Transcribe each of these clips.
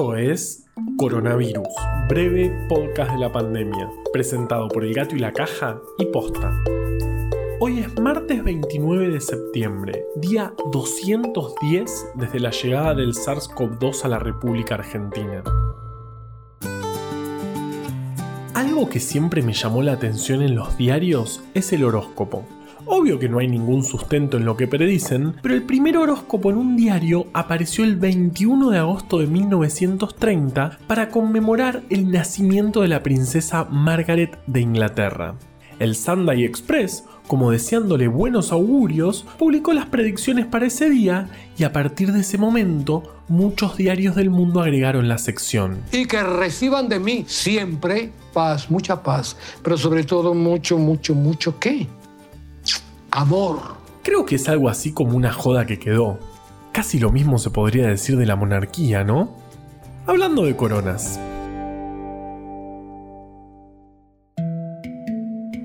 Es Coronavirus, breve podcast de la pandemia, presentado por El Gato y la Caja y Posta. Hoy es martes 29 de septiembre, día 210 desde la llegada del SARS-CoV-2 a la República Argentina. Algo que siempre me llamó la atención en los diarios es el horóscopo. Obvio que no hay ningún sustento en lo que predicen, pero el primer horóscopo en un diario apareció el 21 de agosto de 1930 para conmemorar el nacimiento de la princesa Margaret de Inglaterra. El Sunday Express, como deseándole buenos augurios, publicó las predicciones para ese día y a partir de ese momento muchos diarios del mundo agregaron la sección. Y que reciban de mí siempre paz, mucha paz, pero sobre todo mucho, mucho, mucho qué? Amor. Creo que es algo así como una joda que quedó. Casi lo mismo se podría decir de la monarquía, ¿no? Hablando de coronas.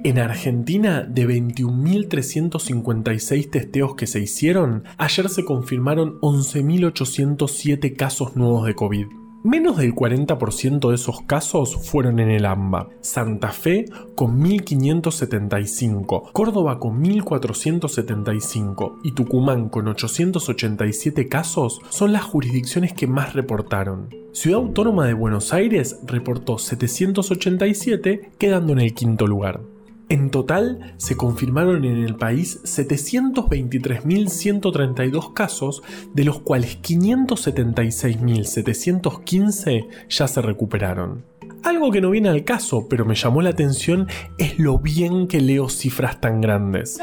En Argentina, de 21.356 testeos que se hicieron, ayer se confirmaron 11.807 casos nuevos de COVID. Menos del 40% de esos casos fueron en el AMBA. Santa Fe con 1.575, Córdoba con 1.475 y Tucumán con 887 casos son las jurisdicciones que más reportaron. Ciudad Autónoma de Buenos Aires reportó 787, quedando en el quinto lugar. En total, se confirmaron en el país 723.132 casos, de los cuales 576.715 ya se recuperaron. Algo que no viene al caso, pero me llamó la atención, es lo bien que leo cifras tan grandes.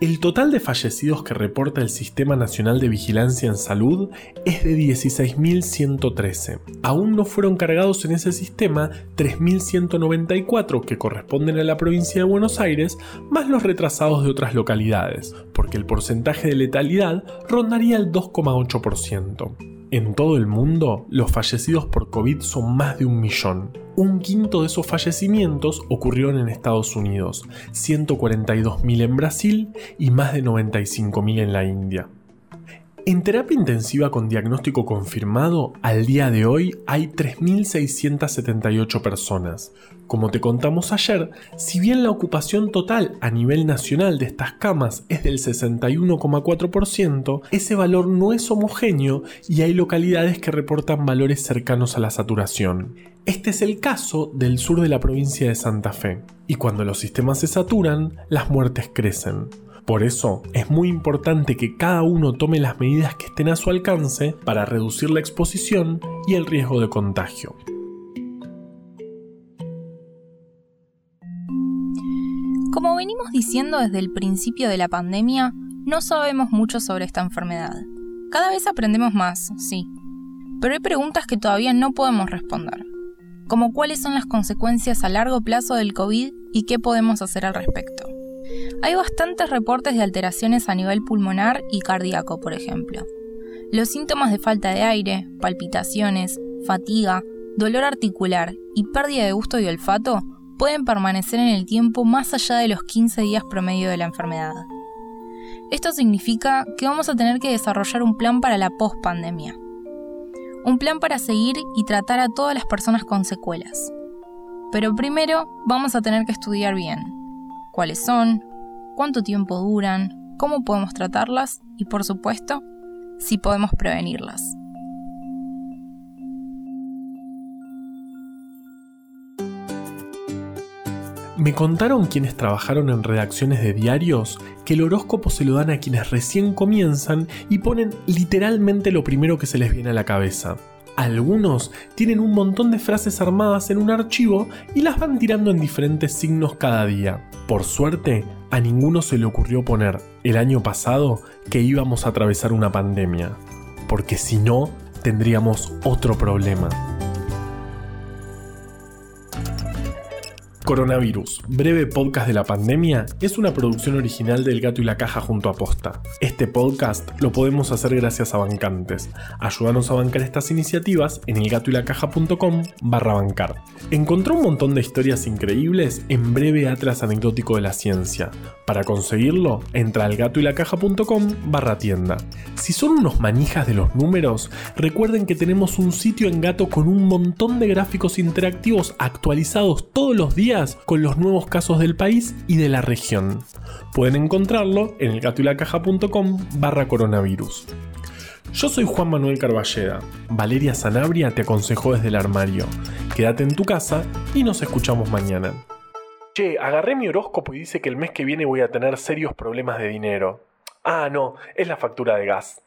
El total de fallecidos que reporta el Sistema Nacional de Vigilancia en Salud es de 16.113. Aún no fueron cargados en ese sistema 3.194 que corresponden a la provincia de Buenos Aires, más los retrasados de otras localidades, porque el porcentaje de letalidad rondaría el 2,8%. En todo el mundo, los fallecidos por COVID son más de un millón. Un quinto de esos fallecimientos ocurrieron en Estados Unidos, 142.000 en Brasil y más de 95.000 en la India. En terapia intensiva con diagnóstico confirmado, al día de hoy hay 3.678 personas. Como te contamos ayer, si bien la ocupación total a nivel nacional de estas camas es del 61,4%, ese valor no es homogéneo y hay localidades que reportan valores cercanos a la saturación. Este es el caso del sur de la provincia de Santa Fe, y cuando los sistemas se saturan, las muertes crecen. Por eso es muy importante que cada uno tome las medidas que estén a su alcance para reducir la exposición y el riesgo de contagio. Como venimos diciendo desde el principio de la pandemia, no sabemos mucho sobre esta enfermedad. Cada vez aprendemos más, sí, pero hay preguntas que todavía no podemos responder, como cuáles son las consecuencias a largo plazo del COVID y qué podemos hacer al respecto. Hay bastantes reportes de alteraciones a nivel pulmonar y cardíaco, por ejemplo. Los síntomas de falta de aire, palpitaciones, fatiga, dolor articular y pérdida de gusto y olfato pueden permanecer en el tiempo más allá de los 15 días promedio de la enfermedad. Esto significa que vamos a tener que desarrollar un plan para la post-pandemia. Un plan para seguir y tratar a todas las personas con secuelas. Pero primero vamos a tener que estudiar bien cuáles son, cuánto tiempo duran, cómo podemos tratarlas y por supuesto, si podemos prevenirlas. Me contaron quienes trabajaron en redacciones de diarios que el horóscopo se lo dan a quienes recién comienzan y ponen literalmente lo primero que se les viene a la cabeza. Algunos tienen un montón de frases armadas en un archivo y las van tirando en diferentes signos cada día. Por suerte, a ninguno se le ocurrió poner el año pasado que íbamos a atravesar una pandemia, porque si no, tendríamos otro problema. Coronavirus, breve podcast de la pandemia, es una producción original del Gato y la Caja junto a Posta. Este podcast lo podemos hacer gracias a bancantes. Ayúdanos a bancar estas iniciativas en elgatoylacaja.com barra bancar. Encontró un montón de historias increíbles en breve atlas anecdótico de la ciencia. Para conseguirlo, entra al gatoylacaja.com barra tienda. Si son unos manijas de los números, recuerden que tenemos un sitio en Gato con un montón de gráficos interactivos actualizados todos los con los nuevos casos del país y de la región. Pueden encontrarlo en elgatoylacaja.com barra coronavirus. Yo soy Juan Manuel Carballeda. Valeria Sanabria te aconsejó desde el armario. Quédate en tu casa y nos escuchamos mañana. Che, agarré mi horóscopo y dice que el mes que viene voy a tener serios problemas de dinero. Ah, no, es la factura de gas.